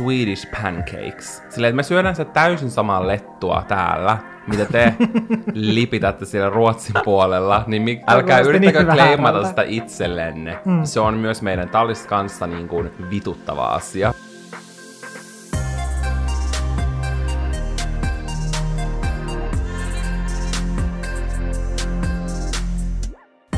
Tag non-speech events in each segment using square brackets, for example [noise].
Swedish pancakes. Silleen, että me syödään se täysin samaa lettua täällä, mitä te [laughs] lipitätte siellä Ruotsin puolella, niin mi- älkää niin yrittäkö hyvältä. kleimata sitä itsellenne. Mm. Se on myös meidän tallista kanssa niin kuin vituttava asia.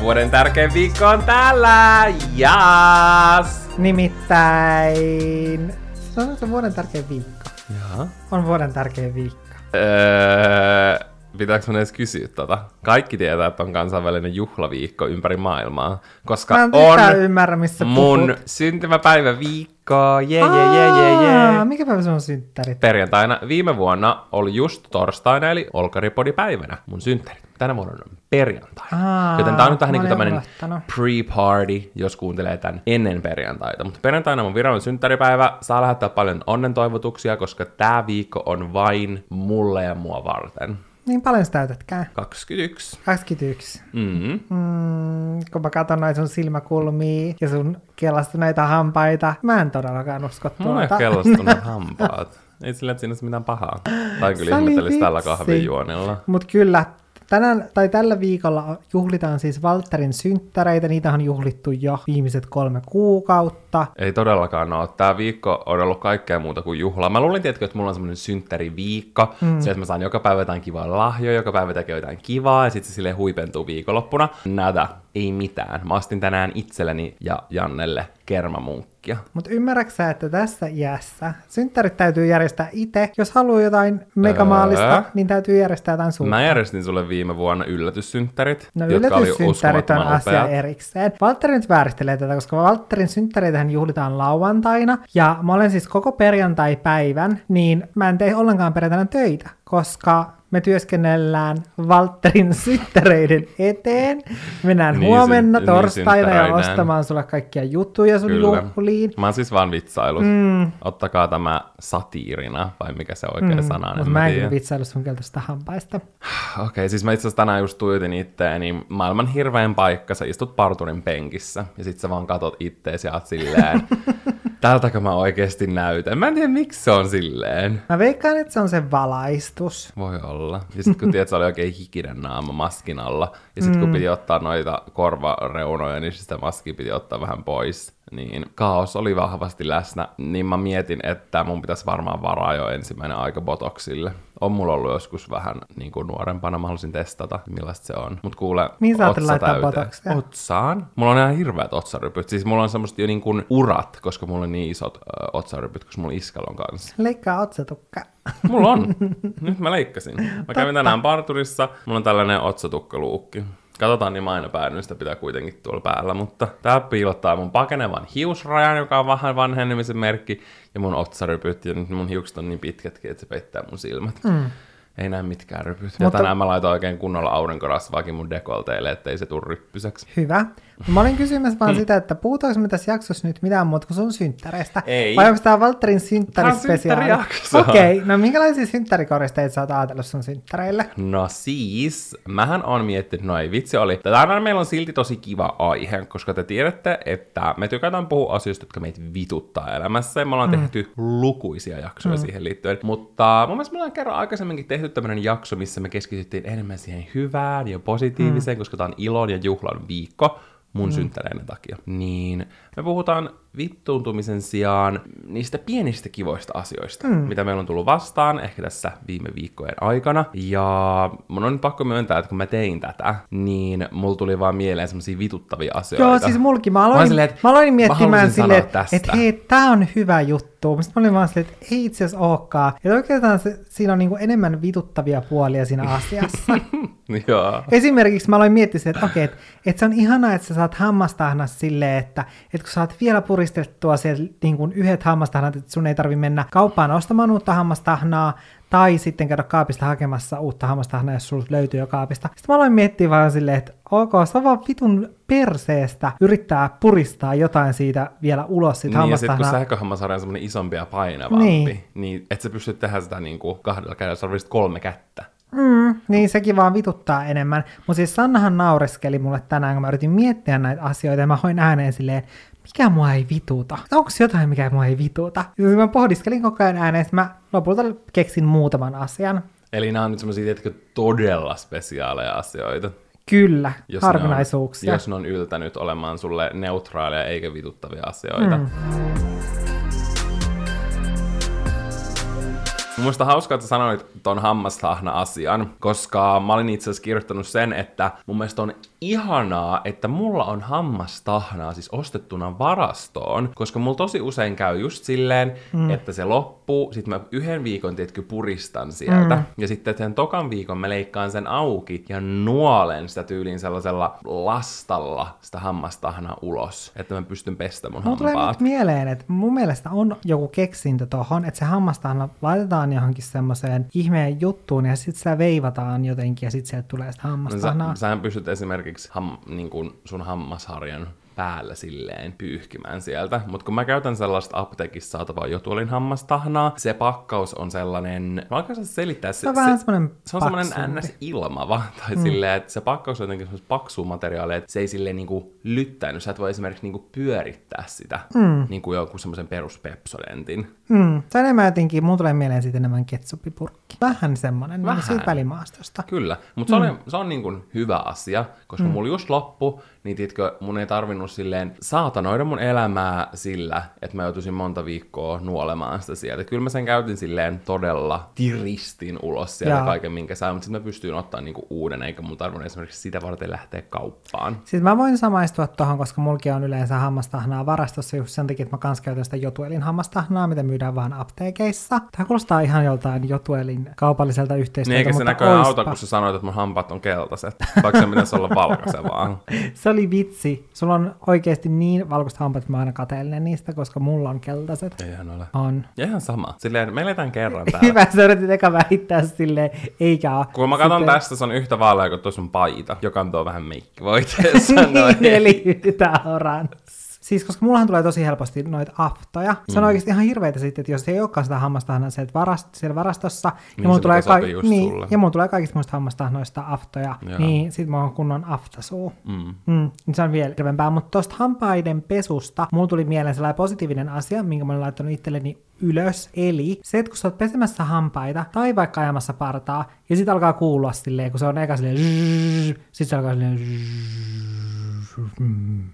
Vuoden tärkein viikko on täällä! Jaas! Nimittäin... Se on se vuoden tärkein viikko. Jaa. On vuoden tärkein viikko. Öö, pitääkö mun edes kysyä tota? Kaikki tietää, että on kansainvälinen juhlaviikko ympäri maailmaa, koska Mä on ymmärrä, missä mun puhut. syntymäpäivä viikko. Jee, jee, Aa, jee. Mikä päivä se on synttärit? Perjantaina viime vuonna oli just torstaina, eli Olkaripodi-päivänä mun synttärit. Tänä vuonna on perjantai. Aa, Joten tää on nyt vähän niin tämmönen pre-party, jos kuuntelee tän ennen perjantaita. Mutta perjantaina on mun virallinen synttäripäivä. Saa lähettää paljon onnentoivotuksia, koska tää viikko on vain mulle ja mua varten. Niin paljon sä täytätkään? 21. 21. Mm. Mm, kun mä katson noita sun silmäkulmia ja sun kellastuneita hampaita, mä en todellakaan usko Mulla ei tuota. ole kellastuneet [laughs] hampaat. Ei sillä, että siinä olisi mitään pahaa. Tai kyllä Sali ihmettelisi tällä vitsi. kahvijuonilla. Mut kyllä, tänään, tai tällä viikolla juhlitaan siis Valtterin synttäreitä. Niitä on juhlittu jo viimeiset kolme kuukautta. Ei todellakaan ole. Tämä viikko on ollut kaikkea muuta kuin juhlaa. Mä luulin, tietenkin, että mulla on semmoinen synttäriviikko. Mm. Se, että mä saan joka päivä jotain kivaa lahjoja, joka päivä tekee jotain kivaa, ja sitten se silleen huipentuu viikonloppuna. Nada, ei mitään. Mä ostin tänään itselleni ja Jannelle kermamunkkia. Mutta ymmärräksä, että tässä iässä synttärit täytyy järjestää itse. Jos haluaa jotain megamaalista, Öö. niin täytyy järjestää jotain suurta. Mä järjestin sulle viime vuonna yllätyssynttärit, No jotka oli yllätyssynttärit on asia upeat. erikseen. Valtteri nyt vääristelee tätä, koska Valtterin synttäreitähän juhlitaan lauantaina, ja mä olen siis koko perjantai-päivän, niin mä en tee ollenkaan perjantaina töitä, koska me työskennellään Valtterin [laughs] synttäreiden eteen. Mennään Niin huomenna syn- torstaina niin ja ostamaan sulle kaikkia juttuja sun Kyllä. juhliin. Mä oon siis vaan vitsailut. Mm. Ottakaa tämä satiirina, vai mikä se oikea mm, sana on, Mutta mä en kyllä vitsailu sun keltaista hampaista. [sighs] Okei, okay, siis mä itse asiassa tänään just tuijotin itteeni. Maailman hirveän paikka, sä istut parturin penkissä ja sit sä vaan katot ittees ja oot silleen, [laughs] tältäkö mä oikeesti näytän. Mä en tiedä, miksi se on silleen. Mä veikkaan, että se on se valaistus. Voi olla. Ja sit kun [laughs] tiedät, se oli oikein hikinen naama maskin alla. Ja sit kun piti ottaa noita korvareunoja, niin sitä maski piti ottaa vähän pois. Niin kaos oli vahvasti läsnä. Niin mä mietin, että mun pitäisi varmaan varaa jo ensimmäinen aika botoksille. On mulla ollut joskus vähän niin kuin nuorempana, mä halusin testata, millaista se on. Mut kuule, Mihin sä otsa laittaa täyteen. botoksia? Otsaan. Mulla on ihan hirveät otsarypyt. Siis mulla on semmoista jo niin kuin urat, koska mulla on niin isot ö, otsarypyt, koska mulla iskalon kanssa. Leikkaa otsatukka. Mulla on. Nyt mä leikkasin. Mä kävin tänään parturissa. Mulla on tällainen otsatukkaluukki. Katsotaan, niin mä aina päädyin, sitä pitää kuitenkin tuolla päällä, mutta tää piilottaa mun pakenevan hiusrajan, joka on vähän vanhenemisen merkki, ja mun otsarypyt, ja nyt mun hiukset on niin pitkätkin, että se peittää mun silmät. Mm. Ei näe mitkään rypyt. Ja Mutta- tänään mä laitoin oikein kunnolla aurinkorasvaakin mun dekolteille, ettei se tuu ryppyseksi. Hyvä. Mä olin kysymässä vaan sitä, että puhutaanko me tässä jaksossa nyt mitään muuta kuin sun synttäreistä? Ei. Vai onko tämä Valtterin synttärispesiaali? Okei, okay, no minkälaisia synttärikoristeita sä oot ajatellut sun synttäreille? No siis, mähän on miettinyt, no ei vitsi oli. Tänään meillä on silti tosi kiva aihe, koska te tiedätte, että me tykätään puhua asioista, jotka meitä vituttaa elämässä. Ja me ollaan mm. tehty lukuisia jaksoja mm. siihen liittyen. Mutta mun mielestä me ollaan kerran aikaisemminkin tehty tämmönen jakso, missä me keskityttiin enemmän siihen hyvään ja positiiviseen, mm. koska tää on ilon ja juhlan viikko mun mm. synttäreiden takia. Niin me puhutaan vittuuntumisen sijaan niistä pienistä kivoista asioista, mm. mitä meillä on tullut vastaan ehkä tässä viime viikkojen aikana. Ja mun on pakko myöntää, että kun mä tein tätä, niin mulla tuli vaan mieleen semmosia vituttavia asioita. Joo, siis mulkin. Mä Mä aloin, olin silleen, että mä aloin mä miettimään silleen, että et, hei, tää on hyvä juttu. Sitten mä olin vaan silleen, että ei itse asiassa olekaan. Ja oikeastaan se, siinä on niinku enemmän vituttavia puolia siinä asiassa. [laughs] Joo. Esimerkiksi mä aloin miettiä, että okei, että, että se on ihanaa, että sä saat hammastahnassa silleen, että, että kun sä oot vielä puristettua siellä niin kuin yhdet hammastahnat, että sun ei tarvi mennä kauppaan ostamaan uutta hammastahnaa, tai sitten käydä kaapista hakemassa uutta hammastahnaa, jos sulla löytyy jo kaapista. Sitten mä aloin miettiä vaan silleen, että ok, se on vaan vitun perseestä yrittää puristaa jotain siitä vielä ulos siitä Niin, ja sitten kun hammastahnaa. sähköhammasharja on semmoinen isompi ja painavampi, Niin. niin, niin et sä pystyt tehdä sitä niinku kahdella kädellä, tarvitset kolme kättä. Mm, niin sekin vaan vituttaa enemmän. Mutta siis Sannahan naureskeli mulle tänään, kun mä yritin miettiä näitä asioita, ja mä hoin ääneen silleen, mikä mua ei vituta? Onko jotain, mikä mua ei vituta? Ja mä pohdiskelin koko ajan ääneen, että mä lopulta keksin muutaman asian. Eli nämä on nyt semmoisia, tiedätkö, todella spesiaaleja asioita. Kyllä, Jos ne on- harvinaisuuksia. Jos ne on yltänyt olemaan sulle neutraaleja eikä vituttavia asioita. Mm. Mun mielestä hauskaa, että sanoit ton hammastahna-asian, koska mä olin itse asiassa kirjoittanut sen, että mun mielestä on ihanaa, että mulla on hammastahnaa siis ostettuna varastoon, koska mulla tosi usein käy just silleen, mm. että se loppuu, sit mä yhden viikon, tiedätkö, puristan sieltä, mm. ja sitten sen tokan viikon mä leikkaan sen auki ja nuolen sitä tyyliin sellaisella lastalla sitä hammastahnaa ulos, että mä pystyn pestämään mun Mulla tulee hampaat. nyt mieleen, että mun mielestä on joku keksintö tohon, että se hammastahna laitetaan johonkin semmoiseen ihmeen juttuun ja sitten sitä veivataan jotenkin ja sitten sieltä tulee sitä No, hammastahnaa. sä, sähän pystyt esimerkiksi ham, niin kuin sun hammasharjan päällä silleen pyyhkimään sieltä. Mutta kun mä käytän sellaista apteekissa saatavaa jotuolin hammastahnaa, se pakkaus on sellainen, mä oikeastaan selittää, se, Se on vähän semmoinen se on semmoinen ns. ilmava, tai mm. silleen, että se pakkaus on jotenkin semmoista paksua materiaalia, että se ei silleen niinku lyttänyt, sä et voi esimerkiksi niinku pyörittää sitä, mm. niin kuin joku semmoisen peruspepsodentin. Mm. Se on enemmän jotenkin, mun tulee mieleen siitä enemmän ketsuppipurkki. Vähän semmoinen, Vähän. Vähän. siitä välimaastosta. Kyllä, mutta se, mm. se on niin kuin hyvä asia, koska mm. mulla just loppu, niin tiedätkö, mun ei tarvinnut silleen saatanoida mun elämää sillä, että mä joutuisin monta viikkoa nuolemaan sitä sieltä. Kyllä mä sen käytin silleen todella tiristin ulos sieltä Jaa. kaiken, minkä sain, mutta sitten mä pystyin ottaa niinku uuden, eikä mun tarvinnut esimerkiksi sitä varten lähteä kauppaan. Siis mä voin samaistua tuohon, koska mulki on yleensä hammastahnaa varastossa just sen takia, että mä kans käytän sitä jotuelin hammastahnaa, mitä myydään vaan apteekeissa. Tämä kuulostaa ihan joltain jotuelin kaupalliselta Niin yhteistyöltä, eikä se näköjään oispa. auta, kun sä sanoit, että mun hampaat on keltaiset, vaikka se pitäisi olla valkaisevaa. [laughs] Se oli vitsi. Sulla on oikeasti niin valkoiset hampaat, että mä aina kateellinen niistä, koska mulla on keltaiset. Eihän ole. On. Ja ihan sama. Silleen, me eletään kerran [laughs] täällä. Hyvä, sä yritit eka väittää silleen, eikä oo. Kun mä katson Sitten- tästä, se on yhtä vaalea kuin tuo sun paita, joka on tuo vähän meikkivoiteessa. [laughs] noin. niin, eli yhtä oranssi. Siis koska mullahan tulee tosi helposti noita aftoja. Se on Mm. oikeasti ihan hirveitä sitten, että jos ei olekaan sitä hammastahnaa sieltä varast, siellä varastossa, Niin ja, mulla tulee just niin, sulle. ja mulla tulee kaikista muista hammastahnoista aftoja, Joo. niin sit mulla on kunnon aftasuu. Mm. Mm, niin se on vielä hirveämpää, mutta tuosta hampaiden pesusta mulla tuli mieleen sellainen positiivinen asia, minkä mä olen laittanut itselleni ylös. Eli se, että kun sä oot pesemässä hampaita tai vaikka ajamassa partaa, ja sit alkaa kuulua silleen, kun se on eka silleen sit se alkaa silleen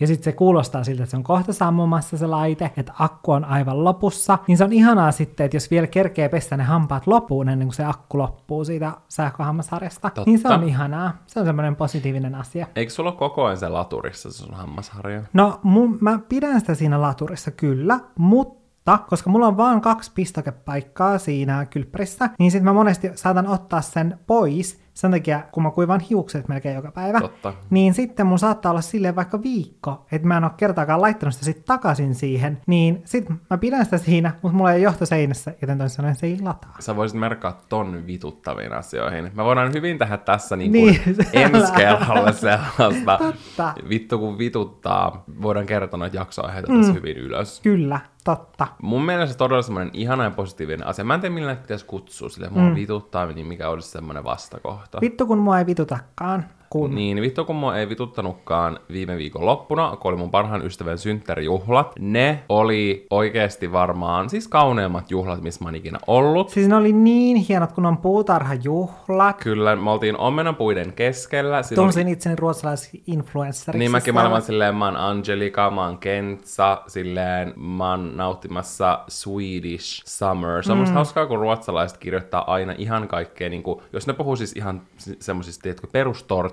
ja sitten se kuulostaa siltä, että se on kohta sammumassa se laite, että akku on aivan lopussa, niin se on ihanaa sitten, että jos vielä kerkee pestä ne hampaat loppuun ennen kuin se akku loppuu siitä sähköhammasharjasta, Totta. niin se on ihanaa. Se on semmoinen positiivinen asia. Eikö sulla ole koko ajan se laturissa se sun hammasharja? No, mun, mä pidän sitä siinä laturissa kyllä, mutta koska mulla on vaan kaksi pistokepaikkaa siinä kylppärissä, niin sitten mä monesti saatan ottaa sen pois sen takia, kun mä kuivan hiukset melkein joka päivä, Totta. niin sitten mun saattaa olla silleen vaikka viikko, että mä en ole kertaakaan laittanut sitä sitten takaisin siihen, niin sitten mä pidän sitä siinä, mutta mulla ei ole johto seinässä, joten toisin sanoen se ei lataa. Sä voisit merkkaa ton vituttaviin asioihin. Me voidaan hyvin tehdä tässä niin Niin, kuin [laughs] se- ensi kerralla sellaista. Totta. Vittu kun vituttaa, voidaan kertoa noita jaksoaiheita tässä hyvin ylös. Kyllä, totta. Mun mielestä se todella semmoinen ihana ja positiivinen asia. Mä en tiedä, millä pitäisi kutsua sille. Mua mm. vituttaa, niin mikä olisi semmoinen vastakohta. Vittu kun mua ei vitutakaan, kun... Niin, vittu kun mua ei vituttanutkaan viime viikon loppuna, kun oli mun parhaan ystävän synttärijuhlat. Ne oli oikeasti varmaan, siis kauneimmat juhlat, missä mä oon ikinä ollut. Siis ne oli niin hienot, kun on puutarhajuhlat. Kyllä, me oltiin omenapuiden keskellä. Oli- Tunsin itseni ruotsalaisiksi influenceriksi. Niin mäkin mä olen silleen, mä oon Angelika, mä oon Kentsa, silleen mä oon nauttimassa Swedish Summer. Se on Mm. musta hauskaa, kun ruotsalaiset kirjoittaa aina ihan kaikkea, niin kuin, jos ne puhuu siis ihan se- semmosista, tiedätkö,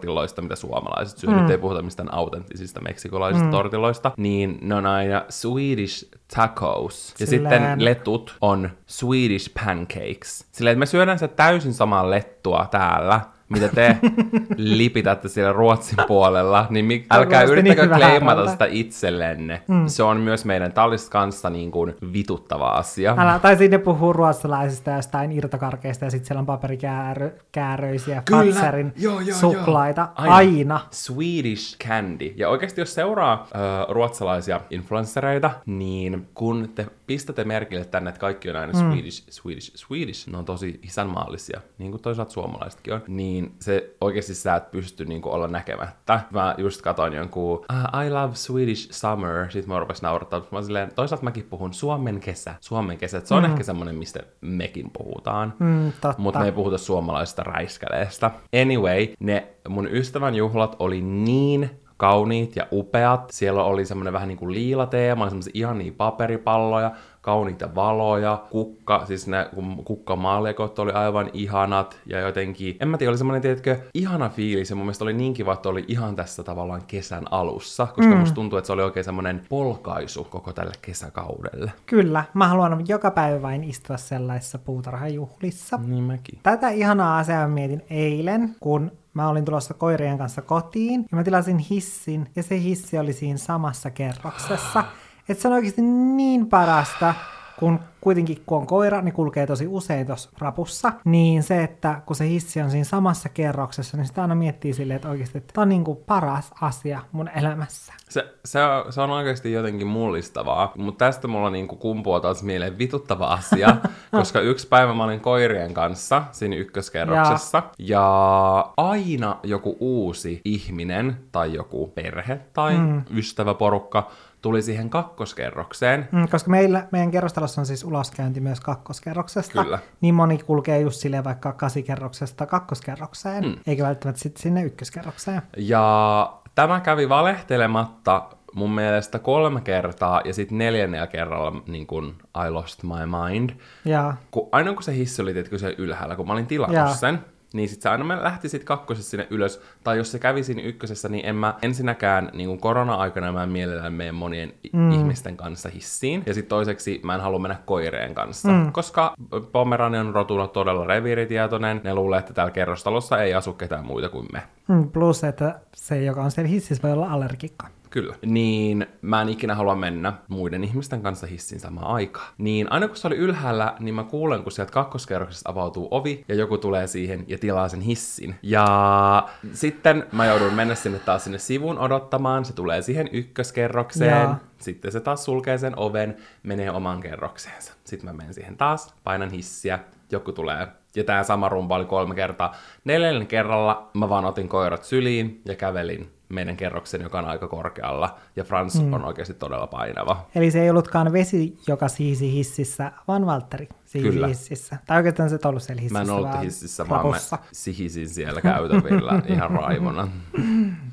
perustortilloista, mitä suomalaiset syö, mm. nyt ei puhuta mistään autenttisista meksikolaisista mm. tortilloista, niin ne on aina Swedish tacos. Ja Silleen- sitten letut on Swedish pancakes. Silleen, että me syödään se täysin samaa lettua täällä, mitä te [laughs] lipitätte siellä Ruotsin puolella, niin mi- älkää Kuulosti yrittäkö niin kleimata sitä itsellenne. Mm. Se on myös meidän tallista kanssa niin kuin vituttava asia. Älä, tai sinne puhuu ruotsalaisista jostain irtokarkeista ja sitten siellä on paperikääröisiä, Fatserin Joo, joo, suklaita. joo. Aina. Swedish candy. Ja oikeasti jos seuraa äh, ruotsalaisia influenssereita, niin kun te pistätte merkille tänne, että kaikki on aina mm. Swedish, Swedish, Swedish, ne on tosi isänmaallisia, niin kuin toisaalta suomalaisetkin on, niin niin se oikeasti sä et pysty niinku olla näkemättä. Mä just katoin jonkun uh, I love Swedish summer, sit mä rupesin naurattaa. Mä silleen, toisaalta mäkin puhun Suomen kesä, Suomen kesä. Se on mm. ehkä semmonen, mistä mekin puhutaan. Mm. Mutta me ei puhuta suomalaisesta räiskäleestä. Anyway, ne mun ystävän juhlat oli niin kauniit ja upeat. Siellä oli semmoinen vähän niin kuin liilateema, oli semmoisia ihania paperipalloja, kauniita valoja, kukka, siis ne kukkamaalekot oli aivan ihanat ja jotenkin, en mä tiedä, oli semmoinen, tiedätkö, ihana fiilis ja mun mielestä oli niin kiva, että oli ihan tässä tavallaan kesän alussa, koska mm. musta tuntuu, että se oli oikein semmoinen polkaisu koko tälle kesäkaudelle. Kyllä, mä haluan joka päivä vain istua sellaisissa puutarhajuhlissa. Niin mäkin. Tätä ihanaa asiaa mietin eilen, kun mä olin tulossa koirien kanssa kotiin ja mä tilasin hissin ja se hissi oli siinä samassa kerroksessa. Että se on oikeasti niin parasta, kun kuitenkin kun on koira, niin kulkee tosi usein tuossa rapussa, niin se, että kun se hissi on siinä samassa kerroksessa, niin sitä aina miettii silleen, että oikeasti että tämä on niin kuin paras asia mun elämässä. Se, se, on, se on oikeasti jotenkin mullistavaa, mutta tästä mulla niin kuin kumpuaa taas mieleen vituttava asia, [laughs] koska yksi päivä mä olin koirien kanssa siinä ykköskerroksessa, ja, ja aina joku uusi ihminen tai joku perhe tai mm. ystäväporukka tuli siihen kakkoskerrokseen. Mm, koska meillä, meidän kerrostalossa on siis uloskäynti myös kakkoskerroksesta. Kyllä. Niin moni kulkee just silleen vaikka kasikerroksesta kakkoskerrokseen, mm. eikä välttämättä sitten sinne ykköskerrokseen. Ja tämä kävi valehtelematta mun mielestä kolme kertaa ja sitten neljännellä kerralla niin kun I lost my mind. Ja. Kun, aina kun se hissi oli tietysti se ylhäällä, kun mä olin tilannut ja. sen, niin sit se aina lähti sit kakkosessa sinne ylös. Tai jos se kävi siinä ykkösessä, niin en mä ensinnäkään niin kuin korona-aikana mä en mielellään mene monien mm. ihmisten kanssa hissiin. Ja sitten toiseksi mä en halua mennä koireen kanssa. Mm. Koska Pomerani on rotuna todella reviiritietoinen. Ne luulee, että täällä kerrostalossa ei asu ketään muita kuin me. Mm, plus, että se, joka on siellä hississä, voi olla allergikka. Kyllä. Niin mä en ikinä halua mennä muiden ihmisten kanssa hissin samaan aikaan. Niin aina kun se oli ylhäällä, niin mä kuulen, kun sieltä kakkoskerroksesta avautuu ovi ja joku tulee siihen ja tilaa sen hissin. Ja sitten mä joudun mennä sinne taas sinne sivuun odottamaan. Se tulee siihen ykköskerrokseen. Ja. Sitten se taas sulkee sen oven, menee oman kerrokseensa. Sitten mä menen siihen taas, painan hissiä, joku tulee. Ja tämä sama rumba oli kolme kertaa. Neljännen kerralla mä vaan otin koirat syliin ja kävelin meidän kerroksen, joka on aika korkealla, ja Frans mm. on oikeasti todella painava. Eli se ei ollutkaan vesi, joka siisi hississä, vaan Valtteri siisi Kyllä. hississä. Tai oikeastaan se ollut siellä hississä, Mä en ollut hississä, vaan mä sihisin siellä käytävillä [laughs] ihan raivona.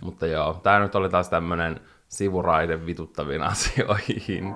Mutta joo, tämä nyt oli taas tämmönen sivuraide vituttaviin [laughs] asioihin.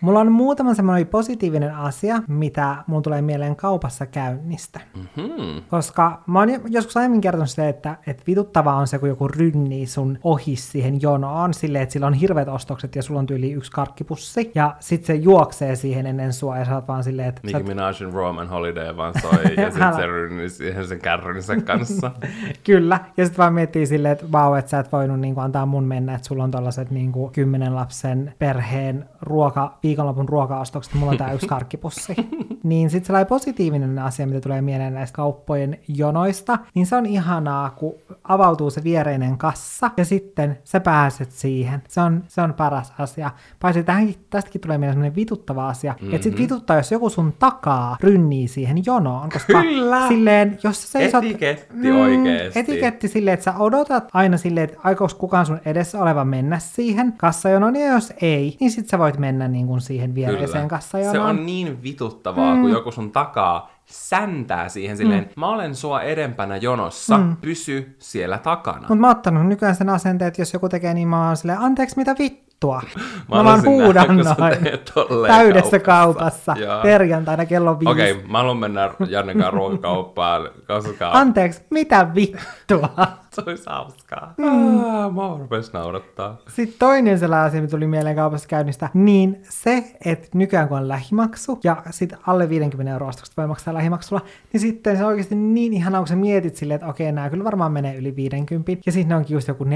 Mulla on muutama semmoinen positiivinen asia, mitä mun tulee mieleen kaupassa käynnistä. Mm-hmm. Koska mä oon joskus aiemmin kertonut sitä, että, että vituttavaa on se, kun joku rynnii sun ohi siihen jonoon, silleen, että sillä on hirveät ostokset ja sulla on tyyli yksi karkkipussi, ja sit se juoksee siihen ennen sua, ja sä oot vaan silleen, että... Nicki Minajin Roman Holiday vaan soi, ja [laughs] sit se rynnii siihen sen kärrynsä kanssa. [laughs] Kyllä, ja sit vaan miettii silleen, että vau, että sä et voinut niin kuin, antaa mun mennä, että sulla on tollaset niin kuin, kymmenen lapsen perheen ruoka viikonlopun ruoka-ostokset, mulla on tää yksi [laughs] karkkipussi. niin sitten sellainen positiivinen asia, mitä tulee mieleen näistä kauppojen jonoista, niin se on ihanaa, kun avautuu se viereinen kassa ja sitten sä pääset siihen. Se on, se on paras asia. Paitsi tähänkin, tästäkin tulee mieleen sellainen vituttava asia, mm-hmm. että sit mhm. vituttaa, jos joku sun takaa rynnii siihen jonoon, koska Kyllä. silleen, jos sä seisot... Etiketti mm, oikeesti. Etiketti silleen, että sä odotat aina silleen, että aikooko kukaan sun edessä oleva mennä siihen kassajonoon, ja jos ei, niin sit sä voit mennä niin kuin kuin siihen viereiseen kassajonoon. Se on niin vituttavaa, mm. kun joku sun takaa säntää siihen silleen, mm. mä olen sua edempänä jonossa, mm. pysy siellä takana. Mutta mä oon ottanut nykyään sen asenteen, että jos joku tekee niin, mä oon silleen, anteeksi mitä vittua. [laughs] Mä, mä vaan huudan noin täydessä kaupassa Joo. perjantaina kello viisi. Okei, okay, mä haluan mennä Jannekaan [laughs] ruokakauppaan. Anteeksi, mitä vittua? [laughs] Se olisi hauskaa. Mm. Ah, mä rupes naurattaa. Sitten toinen sellainen asia, mitä tuli mieleen kaupassa käynnistä, niin se, että nykyään kun on lähimaksu ja sitten alle 50 euroa ostokset voi maksaa lähimaksulla, niin sitten se on oikeasti niin ihanaa, kun sä mietit silleen, että okei, nämä kyllä varmaan menee yli 50, ja sitten ne onkin just joku 49,90.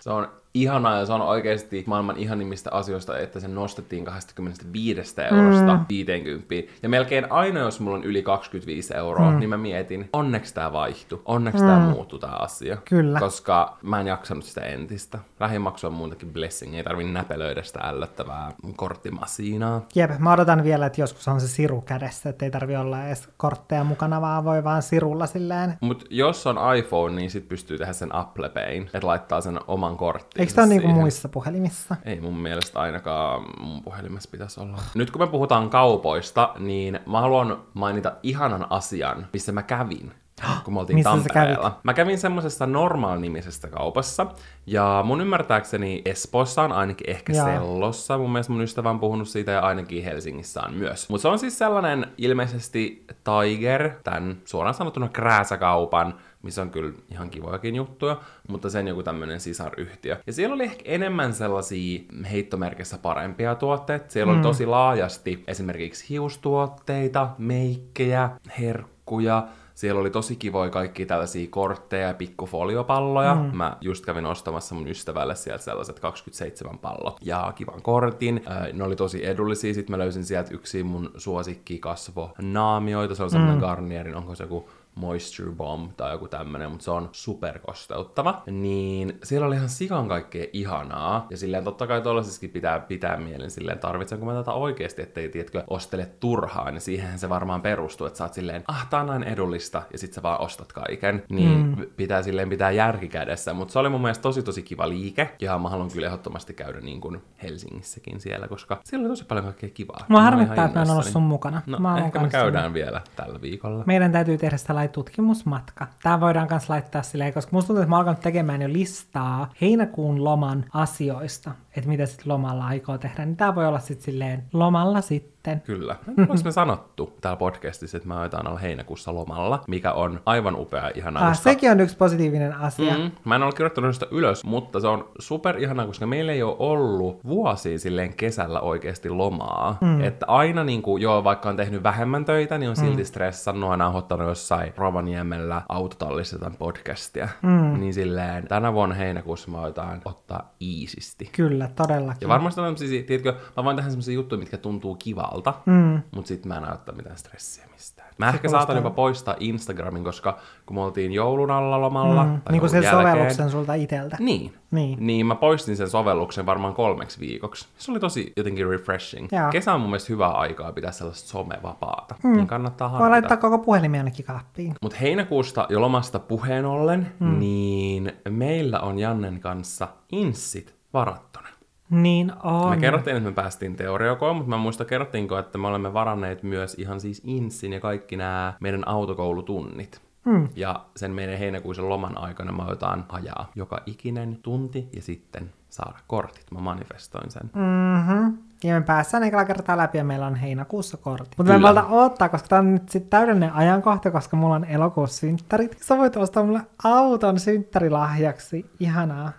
Se on ihanaa ja se on oikeasti maailman ihanimmista asioista, että se nostettiin 25 eurosta mm. 50. Ja melkein aina, jos mulla on yli 25 euroa, mm. niin mä mietin, onneksi tämä vaihtui, onneksi mm. tämä muuttui tämä asia. Kyllä. Koska mä en jaksanut sitä entistä. Lähimaksu on muutenkin blessing, ei tarvi näpelöidä sitä ällöttävää korttimasiinaa. Jep, mä odotan vielä, että joskus on se siru kädessä, että ei tarvi olla edes kortteja mukana, vaan voi vaan sirulla silleen. Mut jos on iPhone, niin sit pystyy tehdä sen Apple Payn, että laittaa sen oman korttiin. Eikö tämä ole niinku muissa puhelimissa? Ei mun mielestä ainakaan mun puhelimessa pitäisi olla. Nyt kun me puhutaan kaupoista, niin mä haluan mainita ihanan asian, missä mä kävin [gasps] kun me oltiin Missä Tampereella. Mä kävin semmoisessa normaal-nimisessä kaupassa, ja mun ymmärtääkseni Espoossa on ainakin ehkä Jaa. Sellossa. Mun mielestä mun ystävä on puhunut siitä, ja ainakin Helsingissä on myös. Mutta se on siis sellainen ilmeisesti Tiger, tämän suoraan sanottuna krääsäkaupan, missä on kyllä ihan kivojakin juttuja, mutta sen joku tämmönen sisaryhtiö. Ja siellä oli ehkä enemmän sellaisia heittomerkissä parempia tuotteita. Siellä oli tosi laajasti esimerkiksi hiustuotteita, meikkejä, herkkuja, siellä oli tosi kivoja kaikki tällaisia kortteja ja pikkufoliopalloja. Mm. Mä just kävin ostamassa mun ystävälle sieltä sellaiset 27 pallot ja kivan kortin. Äh, ne oli tosi edullisia. Sitten mä löysin sieltä yksi mun suosikki kasvonaamioita. Se on semmoinen mm. Garnierin, onko se joku Moisture Bomb tai joku tämmönen, mutta se on superkosteuttava. Niin siellä oli ihan sikan kaikkea ihanaa. Ja silleen totta kai tollasiskin pitää pitää mielen silleen, tarvitsenko mä tätä oikeasti, ettei tiedätkö, ostele turhaan. Ja siihen se varmaan perustuu, että sä oot silleen, ah tää on näin edullista, ja sit sä vaan ostat kaiken. Niin mm. pitää silleen pitää järki kädessä. Mutta se oli mun mielestä tosi tosi kiva liike. Ja mä haluan kyllä ehdottomasti käydä niin kuin Helsingissäkin siellä, koska siellä oli tosi paljon kaikkea kivaa. Mua Mä harmittaa, että mä en ollut sun mukana. No, Mä ehkä me käydään vielä tällä viikolla. Meidän täytyy tehdä sellainen tutkimusmatka. Tämä voidaan myös laittaa silleen, koska musta tuntuu, että mä oon alkanut tekemään jo listaa heinäkuun loman asioista, että mitä sitten lomalla aikoo tehdä. Niin tämä voi olla sitten silleen lomalla sitten. Kyllä. Olisi me sanottu täällä podcastissa, että mä aitaan olla heinäkuussa lomalla, mikä on aivan upea ja ihanaa. Ah, koska- sekin on yksi positiivinen asia. Mm. Mm, mä en ole kirjoittanut sitä ylös, mutta se on super ihanaa, koska meillä ei ole ollut vuosia silleen kesällä oikeasti lomaa. Mm. Että aina niin kuin, joo, vaikka on tehnyt vähemmän töitä, niin on silti stressannut ja nauhoittanut jossain Rovaniemellä autotallissa jotain podcastia. Mm. Niin silleen, tänä vuonna heinäkuussa mä otan ottaa iisisti. Kyllä, todellakin. Ja varmasti on sellaisia, tiedätkö, mä voin tehdä sellaisia juttuja, mitkä tuntuu kivalta, Mm. mutta sitten mä en näyttää mitään stressiä mistään. Mä ehkä saatan jopa poistaa Instagramin, koska kun me oltiin joulun alla lomalla, Mm. tai Niin kuin sen jälkeen, sovelluksen sulta iteltä. Niin. Niin. Niin, mä poistin sen sovelluksen varmaan kolmeksi viikoksi. Se oli tosi jotenkin refreshing. Joo. Kesä on mun mielestä hyvää aikaa pitää sellaista somevapaata. Mm. Niin kannattaa Voi harkita. laittaa koko puhelimen ainakin kaappiin. Mutta heinäkuusta jo lomasta puheen ollen, mm. niin meillä on Jannen kanssa inssit varattuna. Niin on. Me kerrottiin, että me päästiin teoriakoon, mutta mä muista kerrottiinko, että me olemme varanneet myös ihan siis insin ja kaikki nämä meidän autokoulutunnit. Mm. Ja sen meidän heinäkuisen loman aikana mä otan ajaa joka ikinen tunti ja sitten saada kortit. Mä manifestoin sen. Mm-hmm. Ja me päässään ekalla kertaa läpi ja meillä on heinäkuussa kortti. Mutta me valta odottaa, koska tämä on nyt sitten täydellinen ajankohta, koska mulla on elokuussa synttärit. Sä voit ostaa mulle auton synttärilahjaksi. Ihanaa.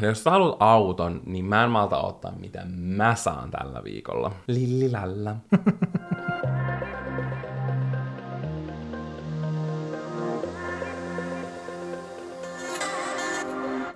Ja jos sä haluat auton, niin mä en malta ottaa mitä mä saan tällä viikolla. Lillilällä. [laughs]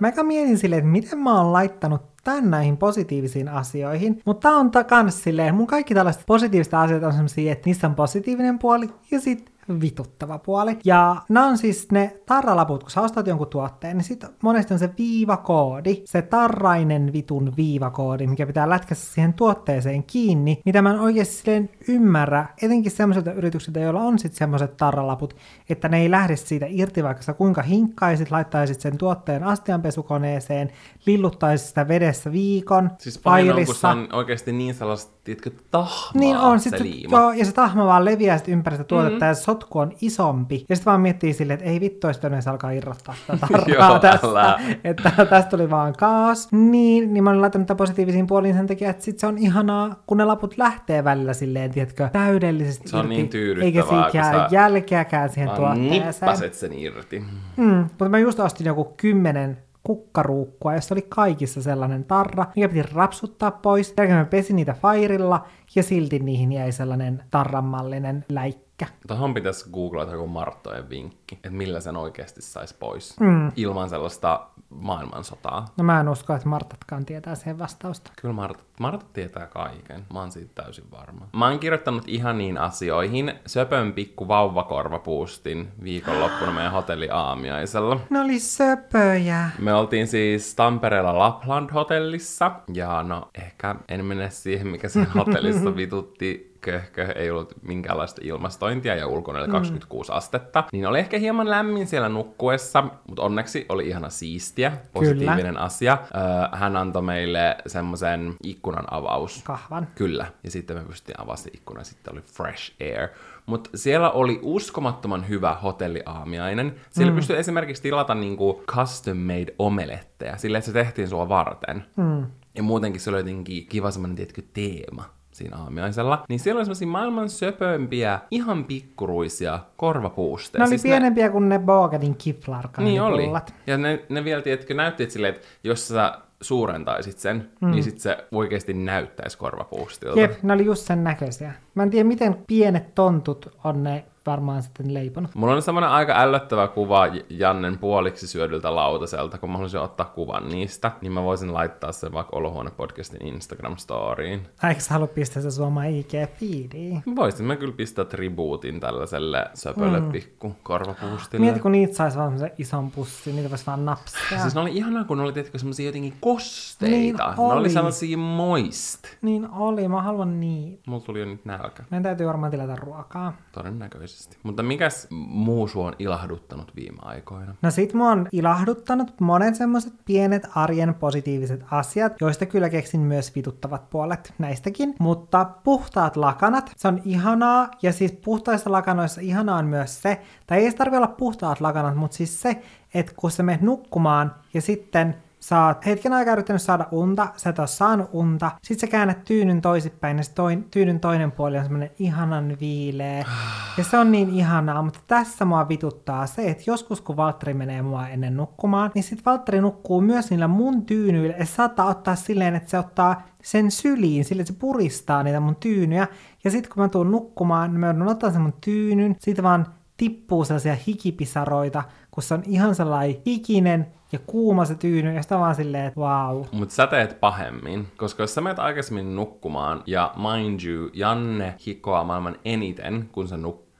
Mä mietin silleen, että miten mä oon laittanut tän näihin positiivisiin asioihin, mutta tää on ta- kans silleen, mun kaikki tällaiset positiiviset asiat on sellaisia, että niissä on positiivinen puoli ja sit vituttava puoli. Ja nämä on siis ne tarralaput, kun sä ostat jonkun tuotteen, niin sit monesti on se viivakoodi, se tarrainen vitun viivakoodi, mikä pitää lätkässä siihen tuotteeseen kiinni, mitä mä en oikeasti silleen ymmärrä, etenkin semmoisilta yrityksiltä, joilla on sitten semmoiset tarralaput, että ne ei lähde siitä irti, vaikka sä kuinka hinkkaisit, laittaisit sen tuotteen astianpesukoneeseen, lilluttaisit sitä vedessä viikon, Siis pahin on, kun se on oikeasti niin sellaista, tiedätkö, tahmaa Niin on, se sit, liima. joo, ja se tahma vaan leviää sit ympäri sitä tuotetta, mm. ja se sotku on isompi. Ja sitten vaan miettii silleen, että ei vittu, jos se alkaa irrottaa tätä [laughs] Joo, tästä, älä. että tästä tuli vaan kaas. Niin, niin mä olen laittanut tämän positiivisiin puoliin sen takia, että sit se on ihanaa, kun ne laput lähtee välillä silleen, tiedätkö, täydellisesti Se on irti, niin tyydyttävää, eikä siitä kun jää sä jälkeäkään siihen tuotteeseen. nippaset sen irti. Mm, mutta mä just ostin joku kymmenen kukkaruukkua, jossa oli kaikissa sellainen tarra, mikä piti rapsuttaa pois. Jälkeen mä pesin niitä fairilla, ja silti niihin jäi sellainen tarranmallinen läikkä. Pitkä. Tuohon pitäisi googlata joku Marttojen vinkki, että millä sen oikeasti saisi pois. Mm. Ilman sellaista maailmansotaa. No mä en usko, että Martatkaan tietää siihen vastausta. Kyllä Marta, Marta tietää kaiken. Mä oon siitä täysin varma. Mä oon kirjoittanut ihan niin asioihin söpön pikku vauvakorvapuustin viikonloppuna meidän hotelli aamiaisella. Ne oli söpöjä. Me oltiin siis Tampereella Lapland-hotellissa, ja no ehkä en mene siihen, mikä siinä [laughs] hotellissa vitutti köhkö, ei ollut minkäänlaista ilmastointia ja ulkona oli 26 mm. astetta, niin oli ehkä hieman lämmin siellä nukkuessa, mutta onneksi oli ihana siistiä, positiivinen Kyllä. asia. Öö, hän antoi meille semmoisen ikkunan avaus. Kahvan. Kyllä, ja sitten me pystyttiin avaamaan se ikkuna, sitten oli fresh air. Mutta siellä oli uskomattoman hyvä hotelliaamiainen. Siellä mm. pystyi esimerkiksi tilata niinku custom made omeletteja, sillä että se tehtiin sua varten. Mm. Ja muutenkin se oli jotenkin kiva semmoinen, tietkö, teema siinä aamiaisella, niin siellä oli semmoisia maailman söpömpiä, ihan pikkuruisia korvapuusteja. Ne oli siis pienempiä ne... kuin ne Bogadin kiflarkan Niin oli. Ja ne, ne vielä, tiedätkö, näytti että silleen, että jos sä suurentaisit sen, mm. niin sit se oikeasti näyttäisi korvapuustilta. Jep, ne oli just sen näköisiä. Mä en tiedä, miten pienet tontut on ne varmaan sitten leiponut. Mulla on semmoinen aika ällöttävä kuva Jannen puoliksi syödyltä lautaselta, kun mä haluaisin ottaa kuvan niistä, niin mä voisin laittaa sen vaikka Olohuone-podcastin Instagram-storiin. Eikö sä halua pistää se suomaan IG-feediin? Voisin mä kyllä pistää tribuutin tällaiselle söpölle mm. pikku korvapuustille. Mieti, kun niitä saisi vaan ison pussin, niitä voisi vaan napsia. Siis ne oli ihanaa, kun ne oli tietenkin semmoisia jotenkin kosteita. Niin oli. Ne oli sellaisia moist. Niin oli, mä haluan niitä. Mulla tuli jo nyt nälkä. Meidän täytyy varmaan tilata ruokaa. Todennäköisesti todennäköisesti. Mutta mikäs muu sua on ilahduttanut viime aikoina? No sit mua on ilahduttanut monet semmoset pienet arjen positiiviset asiat, joista kyllä keksin myös vituttavat puolet näistäkin. Mutta puhtaat lakanat, se on ihanaa. Ja siis puhtaissa lakanoissa ihanaa on myös se, tai ei tarvi olla puhtaat lakanat, mutta siis se, että kun sä menet nukkumaan ja sitten sä oot hetken aikaa yrittänyt saada unta, sä et ole saanut unta, sit sä käännät tyynyn toisinpäin ja toin, tyynyn toinen puoli on semmonen ihanan viileä. Ja se on niin ihanaa, mutta tässä mua vituttaa se, että joskus kun Valtteri menee mua ennen nukkumaan, niin sit Valtteri nukkuu myös niillä mun tyynyillä ja saattaa ottaa silleen, että se ottaa sen syliin, sille että se puristaa niitä mun tyynyjä. Ja sitten kun mä tuun nukkumaan, niin mä joudun ottaa sen mun tyynyn, siitä vaan tippuu sellaisia hikipisaroita, kun se on ihan sellainen hikinen ja kuuma se tyyny, ja sitä vaan silleen, että wow. Mutta sä teet pahemmin, koska jos sä menet aikaisemmin nukkumaan, ja mind you, Janne hikoaa maailman eniten, kun se nukkuu,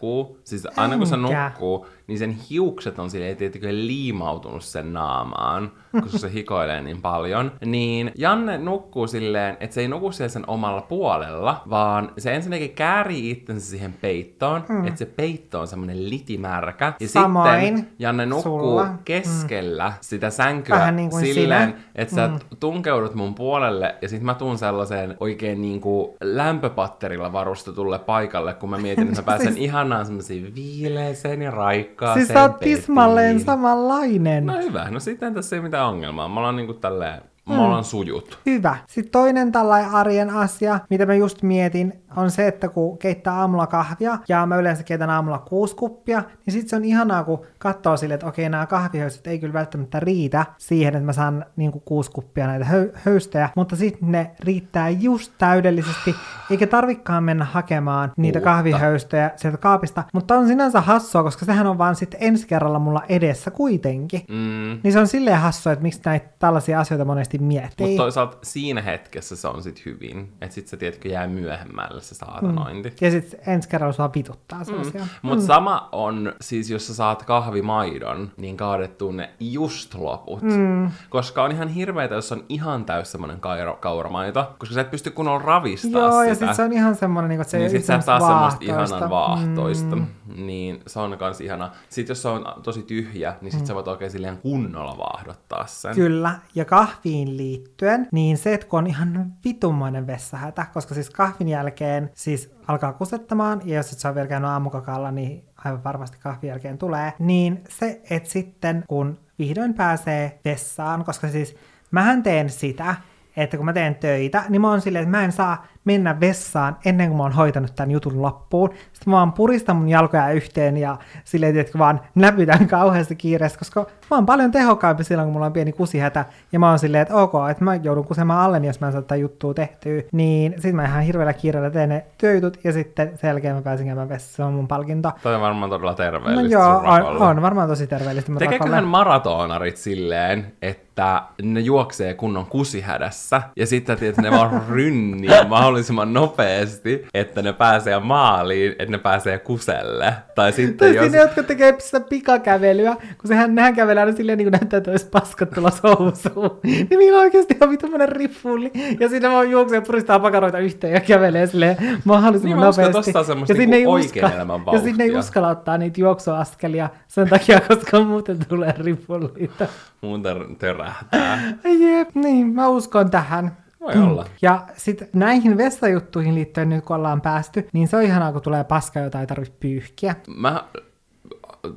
siis aina kun se nukkuu, niin sen hiukset on silleen tietenkin liimautunut sen naamaan, koska se hikoilee niin paljon. Niin Janne nukkuu silleen, että se ei nuku sen omalla puolella, vaan se ensinnäkin käärii itsensä siihen peittoon, mm. että se peitto on semmoinen litimärkä. Ja Samoin sitten Janne nukkuu sulla. Mm. keskellä mm. sitä sänkyä Vähän niin kuin silleen, sinä. että sä mm. tunkeudut mun puolelle ja sitten mä tuun sellaiseen oikein niin kuin lämpöpatterilla varustetulle paikalle, kun mä mietin, että mä [laughs] pääsen siis... ihanaan semmoisiin viileeseen ja raikkaan Siis sä oot tismalleen samanlainen. No hyvä, no sitten tässä ei mitään ongelmaa. Me ollaan niinku tälleen Mm. Mä ollaan sujut. Hyvä. Sitten toinen tällainen arjen asia, mitä mä just mietin, on se, että kun keittää aamulla kahvia, ja mä yleensä keitän aamulla kuusi kuppia, niin sitten se on ihanaa, kun katsoo sille, että okei, nämä kahvihöystyt ei kyllä välttämättä riitä siihen, että mä saan niin kuin kuusi kuppia näitä höy- höystejä, mutta sitten ne riittää just täydellisesti, eikä tarvikkaan mennä hakemaan niitä Uutta. kahvihöystöjä sieltä kaapista, mutta on sinänsä hassua, koska sehän on vaan sitten ensi kerralla mulla edessä kuitenkin. Mm. Niin se on silleen hassua, että miksi näitä tällaisia asioita monesti miettii. Mutta toisaalta siinä hetkessä se on sitten hyvin, että sitten se tietkö jää myöhemmälle se saatanointi. Mm. Ja sitten ensi kerralla sua vituttaa sellaisia. Mm. Mutta mm. sama on siis, jos sä saat kahvimaidon, niin kaadettu ne just loput. Mm. Koska on ihan hirveetä, jos on ihan täys semmoinen kauramaito, koska sä et pysty kunnolla ravistaa Joo, sitä. ja sitten se on ihan semmoinen, niin, että se niin sit sä taas semmoista ihanan vaahtoista. Mm. Niin se on kans ihana. Sitten jos se on tosi tyhjä, niin sit mm. sä voit oikein silleen kunnolla vaahdottaa sen. Kyllä, ja kahviin liittyen, niin se, että kun on ihan vitumainen vessahätä, koska siis kahvin jälkeen siis alkaa kusettamaan, ja jos et saa vielä käynyt aamukakalla, niin aivan varmasti kahvin jälkeen tulee, niin se, että sitten kun vihdoin pääsee vessaan, koska siis mähän teen sitä, että kun mä teen töitä, niin mä oon silleen, että mä en saa mennä vessaan ennen kuin mä oon hoitanut tämän jutun loppuun. Sitten mä vaan puristan mun jalkoja yhteen ja silleen, että vaan näpytän kauheasti kiireessä, koska mä oon paljon tehokkaampi silloin, kun mulla on pieni kusihätä. Ja mä oon silleen, että ok, että mä joudun kusemaan alle, jos mä en saa tätä juttua tehtyä. Niin sit mä ihan hirveällä kiireellä teen ne työjutut ja sitten sen jälkeen mä pääsin käymään vessaan. Se on mun palkinto. Toi on varmaan todella No terveellistä joo, sun on, on varmaan tosi terveellistä. Tekeeköhän maratonarit silleen, että ne juoksee kunnon kusihädässä, ja sitten että ne vaan rynnii mahdollisimman nopeasti, että ne pääsee maaliin, että ne pääsee kuselle. Tai sitten jos... ne, jotka tekee sitä pikakävelyä, kun sehän, nehän kävelee aina silleen niin kuin näyttää, että olisi paskat housuun. niin niillä on oikeasti ihan vitummoinen riffulli. Ja siinä vaan juoksee ja puristaa pakaroita yhteen ja kävelee silleen mahdollisimman Niin, mä uskon, että nopeasti. tosta on semmoista ja sinne niinku ei oikean elämän ja sinne ei vauhtia. uskalla ottaa niitä juoksuaskelia sen takia, koska muuten tulee rifulliita. Muuten törähtää. Jep, niin, mä uskon tähän. Voi olla. Ja sitten näihin vessajuttuihin liittyen nyt kun ollaan päästy, niin se on ihanaa, kun tulee paska, jota ei tarvitse pyyhkiä. Mä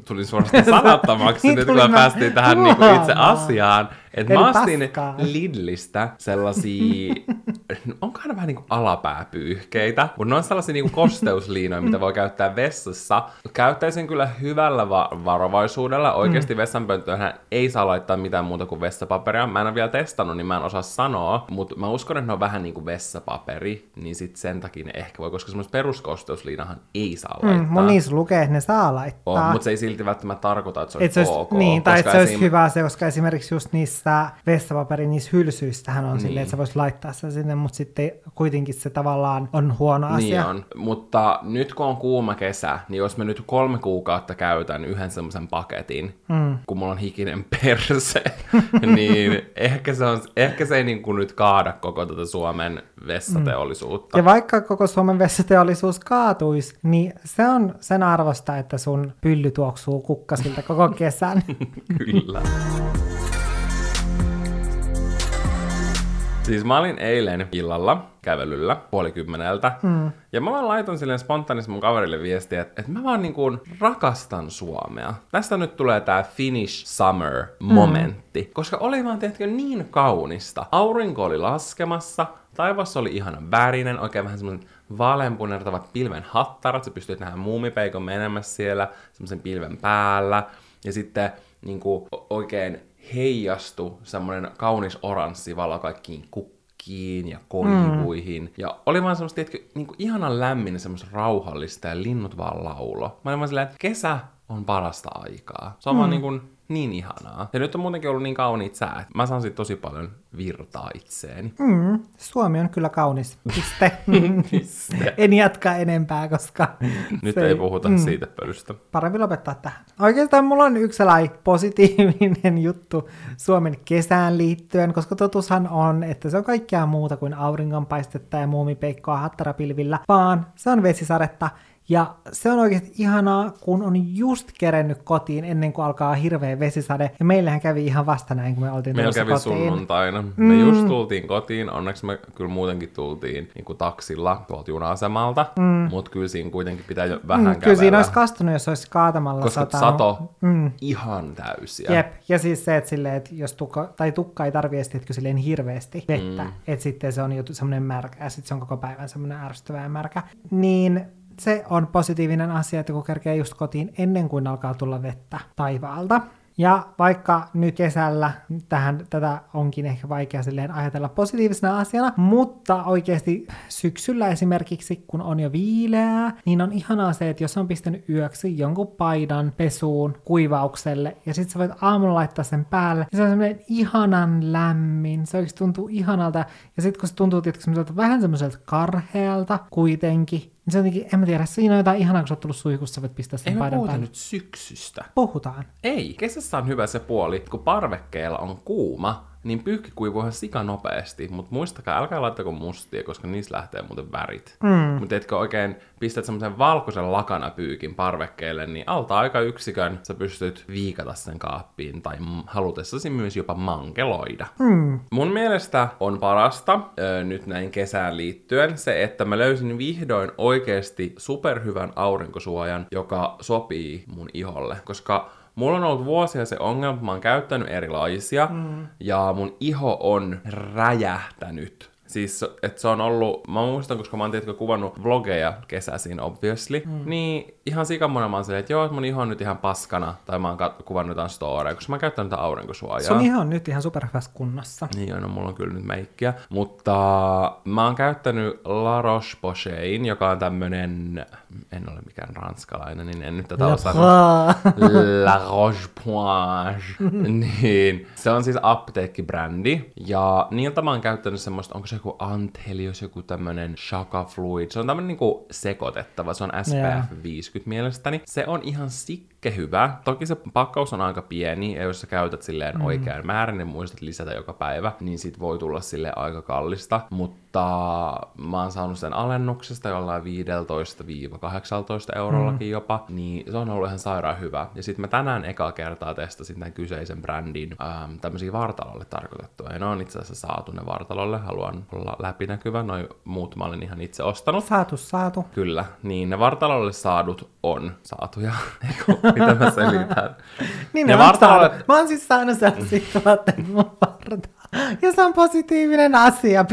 tulin suorastaan [laughs] sanattamaksi Niin nyt, kun me mä- päästiin tähän niinku itse asiaan. Eli mä paskaa. Lidlistä sellaisia, [laughs] onko aina vähän niinku alapääpyyhkeitä, mutta ne on sellaisia niinku kosteusliinoja, mitä voi käyttää vessassa. Käyttäisin kyllä hyvällä va- varovaisuudella. Oikeasti mm. vessanpönttöönhän ei saa laittaa mitään muuta kuin vessapaperia. Mä en ole vielä testannut, niin mä en osaa sanoa, mutta mä uskon, että ne on vähän niinku vessapaperi, niin sit sen takia ne ehkä voi, koska semmoista peruskosteusliinahan ei saa laittaa. Mm, mun niissä lukee, että ne saa laittaa. On, mutta se ei silti välttämättä tarkoita, että se on Et se olisi, ok. niin, tai että se olisi esim- hyvä se, koska esimerkiksi just niissä vessapaperin niissä hylsyissähän on niin. silleen, että sä voisi laittaa sen sinne, mutta sitten kuitenkin se tavallaan on huono Niin asia. on, mutta nyt kun on kuuma kesä, niin jos mä nyt kolme kuukautta käytän yhden semmoisen paketin, mm. kun mulla on hikinen perse, [laughs] niin ehkä se, on, ehkä se ei niin kuin nyt kaada koko tätä Suomen vessateollisuutta. Ja vaikka koko Suomen vessateollisuus kaatuisi, niin se on sen arvosta, että sun pylly tuoksuu kukkasilta koko kesän. [laughs] Kyllä. [laughs] Siis mä olin eilen illalla kävelyllä puoli kymmeneltä, mm. ja mä vaan laitoin silleen spontaanisti mun kaverille viestiä, että, että mä vaan niinku rakastan Suomea. Tästä nyt tulee tää Finnish Summer momentti, mm. koska oli vaan tehty niin kaunista. Aurinko oli laskemassa, taivas oli ihana värinen, oikein vähän semmoinen vaaleanpunertavat pilven hattarat, sä pystyt nähdä muumipeikon menemässä siellä, semmoisen pilven päällä, ja sitten niinku o- oikein heijastu semmoinen kaunis oranssi valo kaikkiin kukkiin ja koivuihin. Mm. Ja oli vaan semmoista, tiedätkö, niinku ihanan lämmin ja semmoista rauhallista ja linnut vaan laulo. Mä olin vaan silleen, että kesä on parasta aikaa. Se on mm. vaan niin, kuin niin ihanaa. Ja nyt on muutenkin ollut niin kauniit säät. Mä saan siitä tosi paljon virtaa itseeni. Mm, Suomi on kyllä kaunis. Piste. [laughs] Piste. en jatka enempää, koska Nyt se ei puhuta mm. siitä pölystä. parempi lopettaa tähän. Oikeastaan mulla on yksi sellainen positiivinen [laughs] juttu Suomen kesään liittyen, koska totushan on, että se on kaikkea muuta kuin auringonpaistetta ja muumipeikkoa hattarapilvillä, vaan se on vesisadetta. Ja se on oikeasti ihanaa, kun on just kerennyt kotiin ennen kuin alkaa hirveä vesisade. Ja meillähän kävi ihan vasta näin, kun me oltiin Meillä kävi kotiin. sunnuntaina. Me just tultiin kotiin. Onneksi me kyllä muutenkin tultiin niin kuin taksilla tuolta juna-asemalta. Mm. Mutta kyllä siinä kuitenkin pitää jo vähän Mm, kävellä. kyllä siinä olisi kastunut, jos olisi kaatamalla koska satanut. sato mm. ihan täysiä. Jep, ja siis se, että, silleen, että jos tukka, tai tukka ei edes tiedätkö, silleen hirveästi vettä, mm. että sitten se on jo semmoinen märkä, ja sitten se on koko päivän semmoinen ärsyttävä ja märkä, niin se on positiivinen asia, että kun kerkee just kotiin ennen kuin alkaa tulla vettä taivaalta. Ja vaikka nyt kesällä tähän, tätä onkin ehkä vaikea silleen ajatella positiivisena asiana, mutta oikeasti syksyllä esimerkiksi, kun on jo viileää, niin on ihanaa se, että jos on pistänyt yöksi jonkun paidan pesuun kuivaukselle, ja sitten sä voit aamulla laittaa sen päälle, niin se on semmoinen ihanan lämmin, se oikeasti tuntuu ihanalta, ja sitten kun se tuntuu tietysti vähän semmoiselta karhealta kuitenkin, niin se jotenkin, en mä tiedä, siinä on jotain ihanaa, kun sä oot tullut suihkussa, voit pistää sen Ei paidan päälle. nyt syksystä. Puhutaan. Ei, kesässä on hyvä se puoli, kun parvekkeella on kuuma, niin pyykki kuivuu ihan sika nopeasti, mutta muistakaa, älkää laittako mustia, koska niistä lähtee muuten värit. Mm. Mutta etkö oikein pistät semmoisen valkoisen lakanapyykin parvekkeelle, niin alta aika yksikön sä pystyt viikata sen kaappiin tai halutessasi myös jopa mankeloida. Mm. Mun mielestä on parasta ö, nyt näin kesään liittyen se, että mä löysin vihdoin oikeasti superhyvän aurinkosuojan, joka sopii mun iholle, koska Mulla on ollut vuosia se ongelma, mä oon käyttänyt erilaisia, mm. ja mun iho on räjähtänyt Siis, että se on ollut, mä muistan, koska mä oon tietysti kuvannut vlogeja kesäisin, obviously, mm. niin ihan sikamonen mä oon silleen, että joo, mun iho on nyt ihan paskana, tai mä oon kat- kuvannut jotain storeja, koska mä käytän tätä aurinkosuojaa. Sun iho on nyt ihan superhyvässä kunnossa. Niin joo, no mulla on kyllä nyt meikkiä. Mutta mä oon käyttänyt La Roche-Poshein, joka on tämmönen, en ole mikään ranskalainen, niin en nyt tätä osaa. La Roche-Posay. [laughs] niin, se on siis apteekkibrändi. Ja niiltä mä oon käyttänyt semmoista, onko se joku Antelius, joku tämmönen Shaka Fluid. Se on tämmönen niinku sekoitettava, se on SPF Yeah. 50 mielestäni. Se on ihan sikke hyvä. Toki se pakkaus on aika pieni, ja jos sä käytät silleen mm. oikean määrän ja muistat lisätä joka päivä, niin sit voi tulla sille aika kallista. Mutta mä oon saanut sen alennuksesta jollain 15-18 eurollakin mm. jopa, niin se on ollut ihan sairaan hyvä. Ja sitten mä tänään ekaa kertaa testasin tämän kyseisen brändin ähm, tämmöisiä vartalolle tarkoitettuja. Ja ne on itse asiassa saatu ne vartalolle, haluan olla läpinäkyvä. Noin muut mä olin ihan itse ostanut. Saatu, saatu. Kyllä, niin ne vartalolle saadut on saatuja. [laughs] Mitä mä selitän? [laughs] Niin ne ne vartalolle... saanut. Mä oon siis saanut sellaisia tuotteita mun vartaan. Ja se on positiivinen asia,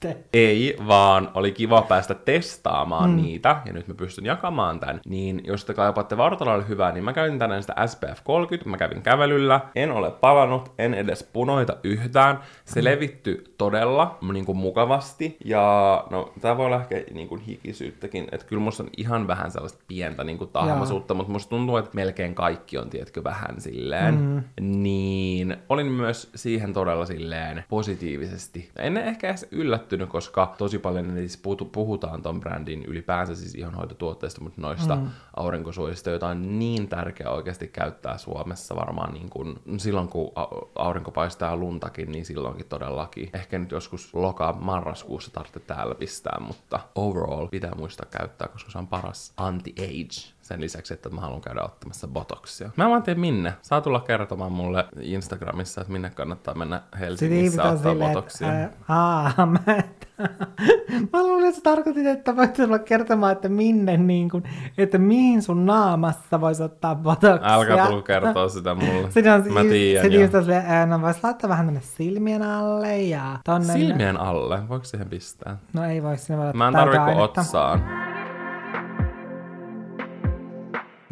piste. Ei, vaan oli kiva päästä testaamaan mm. niitä, ja nyt mä pystyn jakamaan tämän. Niin jos te kaipaatte vartalolle hyvää, niin mä käytin tänään sitä SPF 30, mä kävin kävelyllä, en ole palannut, en edes punoita yhtään. Se mm. levitty todella niin kuin mukavasti, ja no tää voi olla ehkä niin kuin hikisyyttäkin, että kyllä musta on ihan vähän sellaista pientä niin kuin tahmaisuutta, mutta musta tuntuu, että melkein kaikki on, tiedätkö, vähän silleen. Mm. Niin olin myös siihen todella silleen positiivisesti. En ehkä edes yllättynyt, koska tosi paljon niissä puhutu- puhutaan ton brändin ylipäänsä siis ihonhoitotuotteista, mutta noista mm. aurinkosuojista, joita on niin tärkeää oikeasti käyttää Suomessa varmaan niin kuin, silloin, kun au- aurinko paistaa luntakin, niin silloinkin todellakin. Ehkä nyt joskus loka-marraskuussa tarvitsee täällä pistää, mutta overall pitää muistaa käyttää, koska se on paras anti-age. Sen lisäksi, että mä haluan käydä ottamassa botoksia. Mä en vaan tiedä minne. Saa tulla kertomaan mulle Instagramissa, että minne kannattaa mennä Helsingissä ottaa silleen, botoksia. että aa, mä, et, [laughs] mä luulin, että sä tarkoitit, että voit tulla kertomaan, että minne, niin kuin, että mihin sun naamassa voisi ottaa botoksia. Älkää tulko kertoa sitä mulle. [laughs] Sitten on, Mä tiedän sitten on silleen, ää, no vois laittaa vähän tänne silmien alle ja tonne. Silmien alle, voiko siihen pistää? No ei voi, sinne voi Mä en laittaa tarvi kuin ainetta.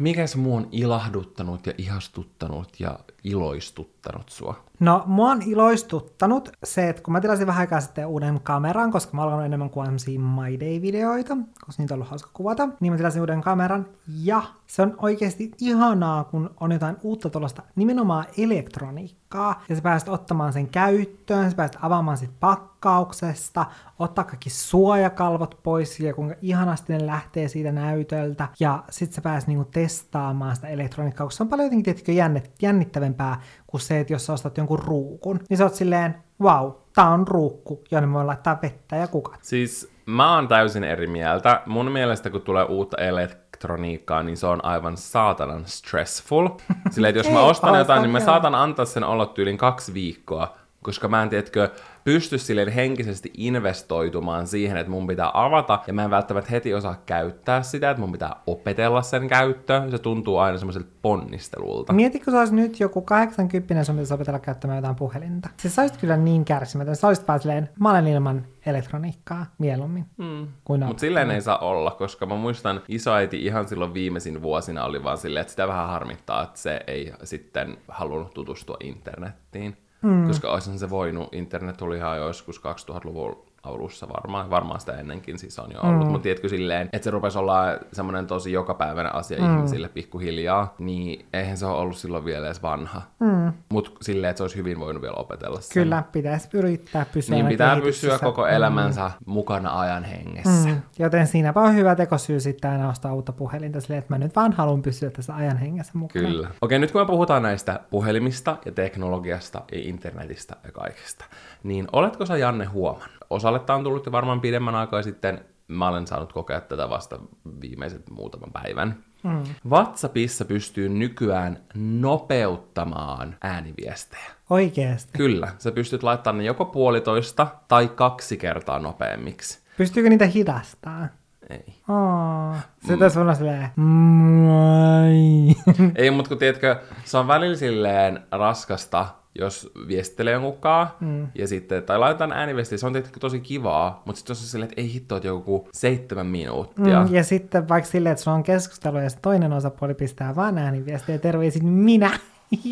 Otsaan. Mikäs muu on ilahduttanut ja ihastuttanut ja iloistuttanut sua? No, mua on iloistuttanut se, että kun mä tilasin vähän aikaa sitten uuden kameran, koska mä oon alkanut enemmän kuin sellaisia My Day-videoita, koska niitä on ollut hauska kuvata, niin mä tilasin uuden kameran, ja se on oikeasti ihanaa, kun on jotain uutta tuollaista nimenomaan elektroniikkaa, ja sä pääset ottamaan sen käyttöön, sä pääset avaamaan sit pakkauksesta, ottaa kaikki suojakalvot pois, ja kuinka ihanasti ne lähtee siitä näytöltä, ja sit sä pääset niinku testaamaan sitä elektroniikkaa, koska se on paljon jotenkin tietenkin jännit, jännittävämpää kuin se, että jos sä ostat jonkun ruukun, niin sä oot silleen, wow, tää on ruukku, jonne voi laittaa vettä ja kukat. Siis mä oon täysin eri mieltä. Mun mielestä kun tulee uutta elektroniikkaa, niin se on aivan saatanan stressful. [laughs] Silleen, että jos mä ostan jotain, niin mä saatan antaa sen olla tyylin kaksi viikkoa, koska mä en tiedätkö, pysty silleen henkisesti investoitumaan siihen, että mun pitää avata, ja mä en välttämättä heti osaa käyttää sitä, että mun pitää opetella sen käyttöä. Se tuntuu aina semmoiselta ponnistelulta. Mieti, kun sä olisit nyt joku 80 sun pitäisi opetella käyttämään jotain puhelinta. Siis sä olisit kyllä niin kärsimätön. Sä olisit silleen, mä olen ilman elektroniikkaa mieluummin mm. Mutta silleen ei saa olla, koska mä muistan isoäiti ihan silloin viimeisin vuosina oli vaan silleen, että sitä vähän harmittaa, että se ei sitten halunnut tutustua internettiin. Mm. Koska olisihan se voinut, internet tuli ihan joskus 2000-luvun alussa varmaan, varmaan sitä ennenkin siis on jo ollut, mm. mutta tiedätkö silleen, että se rupesi olla semmoinen tosi jokapäiväinen asia mm. ihmisille pikkuhiljaa, niin eihän se ole ollut silloin vielä edes vanha. Mm. Mutta silleen, että se olisi hyvin voinut vielä opetella sen. Kyllä, pitäisi yrittää pysyä Niin pitää pysyä koko elämänsä mm. mukana ajan hengessä. Mm. Joten siinäpä on hyvä tekosyy sitten aina ostaa uutta puhelinta silleen, että mä nyt vaan haluan pysyä tässä ajan hengessä mukana. Kyllä. Okei, nyt kun me puhutaan näistä puhelimista ja teknologiasta ja internetistä ja kaikesta, niin oletko sä Janne huomannut? Osalle tää on tullut jo varmaan pidemmän aikaa sitten. Mä olen saanut kokea tätä vasta viimeiset muutaman päivän. Mm. WhatsAppissa pystyy nykyään nopeuttamaan ääniviestejä. Oikeesti. Kyllä, sä pystyt laittamaan ne joko puolitoista tai kaksi kertaa nopeammiksi. Pystyykö niitä hidastaa? Ei. Oh, se tässä on silleen, "Moi." Ei, mutta kun tiedätkö, se on välillä silleen raskasta jos viestittelee jonkunkaan, mm. ja sitten, tai laitetaan ääniviestiä, se on tietenkin tosi kivaa, mutta sitten jos on silleen, että ei hitto, että joku seitsemän minuuttia. Mm, ja sitten vaikka silleen, että sulla on keskustelu ja toinen osapuoli pistää vaan ääniviestiä ja terveisin minä. [laughs]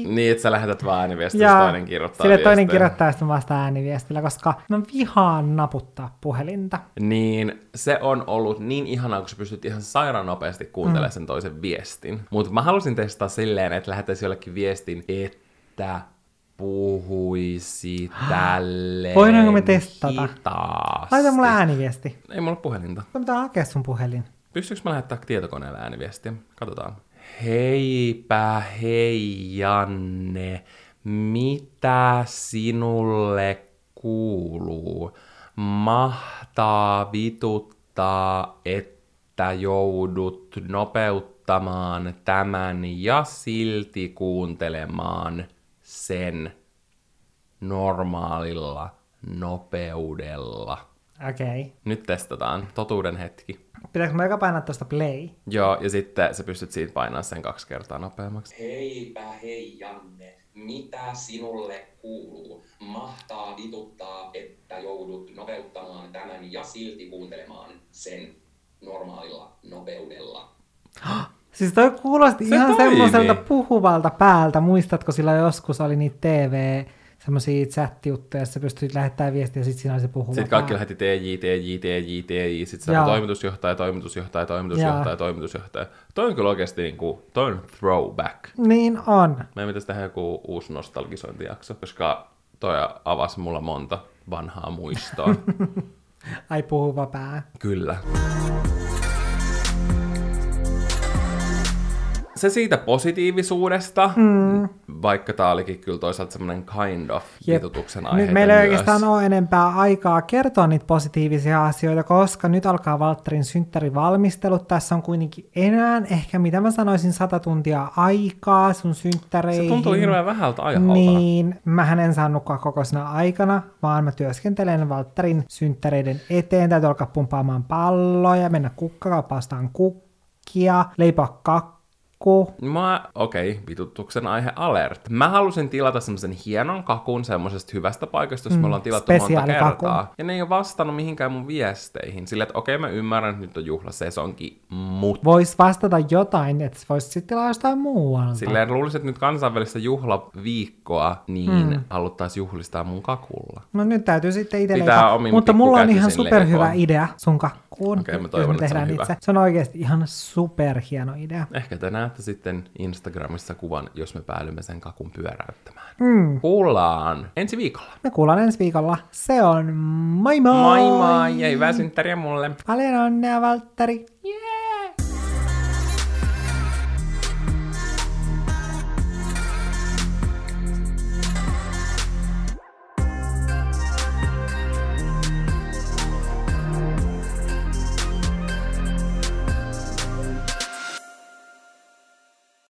Niin, että sä lähetät vaan ääniviestiä, ja toinen kirjoittaa sille toinen kirjoittaa sitten vasta ääniviestillä, koska mä vihaan naputtaa puhelinta. Niin, se on ollut niin ihanaa, kun sä pystyt ihan sairaan nopeasti kuuntelemaan mm. sen toisen viestin. Mutta mä halusin testaa silleen, että lähettäisiin jollekin viestin, että puhuisi tälle Voidaanko me testata? Hitaasti. Laita mulle ääniviesti. Ei mulla puhelinta. Mä pitää hakea sun puhelin. Pystyykö mä lähettää tietokoneella ääniviestiä? Katsotaan. Heipä hei Janne, mitä sinulle kuuluu? Mahtaa vituttaa, että joudut nopeuttamaan tämän ja silti kuuntelemaan sen normaalilla nopeudella. Okei. Okay. Nyt testataan. Totuuden hetki. Pitääkö mä joka painaa tuosta play? Joo, ja sitten sä pystyt siitä painaa sen kaksi kertaa nopeammaksi. Heipä hei Janne, mitä sinulle kuuluu? Mahtaa vituttaa, että joudut nopeuttamaan tämän ja silti kuuntelemaan sen normaalilla nopeudella. [gasps] Siis toi kuulosti Se ihan toimii. semmoiselta puhuvalta päältä. Muistatko sillä joskus oli niitä TV semmoisia chat-juttuja, jossa pystyt lähettämään viestiä ja sitten siinä oli se puhuva Sitten kaikki lähetti TJ, TJ, TJ, TJ, sitten se toimitusjohtaja, toimitusjohtaja, toimitusjohtaja, Joo. toimitusjohtaja. Toi on kyllä oikeasti niin kuin, toi on throwback. Niin on. Meidän pitäisi tehdä joku uusi nostalgisointijakso, koska toi avasi mulla monta vanhaa muistoa. [laughs] Ai puhuva pää. Kyllä. Se siitä positiivisuudesta, mm. vaikka tää olikin kyllä toisaalta semmoinen kind of vitutuksen aihe. Nyt meillä ei oikeastaan ole enempää aikaa kertoa niitä positiivisia asioita, koska nyt alkaa Valtterin synttärivalmistelut. Tässä on kuitenkin enää ehkä, mitä mä sanoisin, sata tuntia aikaa sun synttäreihin. Se tuntuu hirveän vähältä ajalta. Niin, mähän en saa nukkua koko sinä aikana, vaan mä työskentelen Valtterin synttäreiden eteen. Täytyy alkaa pumpaamaan palloja, mennä kukkakauppaan ostaan kukkia, leipoa kakku. Mä, okei, okay, vitutuksen aihe alert. Mä halusin tilata semmoisen hienon kakun semmoisesta hyvästä paikasta, jos mm, me ollaan tilattu monta kertaa. Ja ne ei ole vastannut mihinkään mun viesteihin. Sillä, että okei, okay, mä ymmärrän, että nyt on juhlasesonki, mutta Vois vastata jotain, että voisi sitten tilaa jostain muualta. silleen luulisin, että nyt kansainvälistä juhlaviikkoa, niin mm. haluttaisiin juhlistaa mun kakulla. No nyt täytyy sitten itse Pitää leipää. omin Mutta mulla on ihan superhyvä idea sun kakkuun, Okei, mä jos toivon, että se on tehdään hyvä. itse. Se on oikeasti ihan superhieno idea. Ehkä te näette sitten Instagramissa kuvan, jos me päädymme sen kakun pyöräyttämään. Mm. Kuullaan ensi viikolla. Me kuullaan ensi viikolla. Se on moi moi! Moi moi ja hyvää synttäriä mulle. Paljon onnea, Valtteri! Yeah.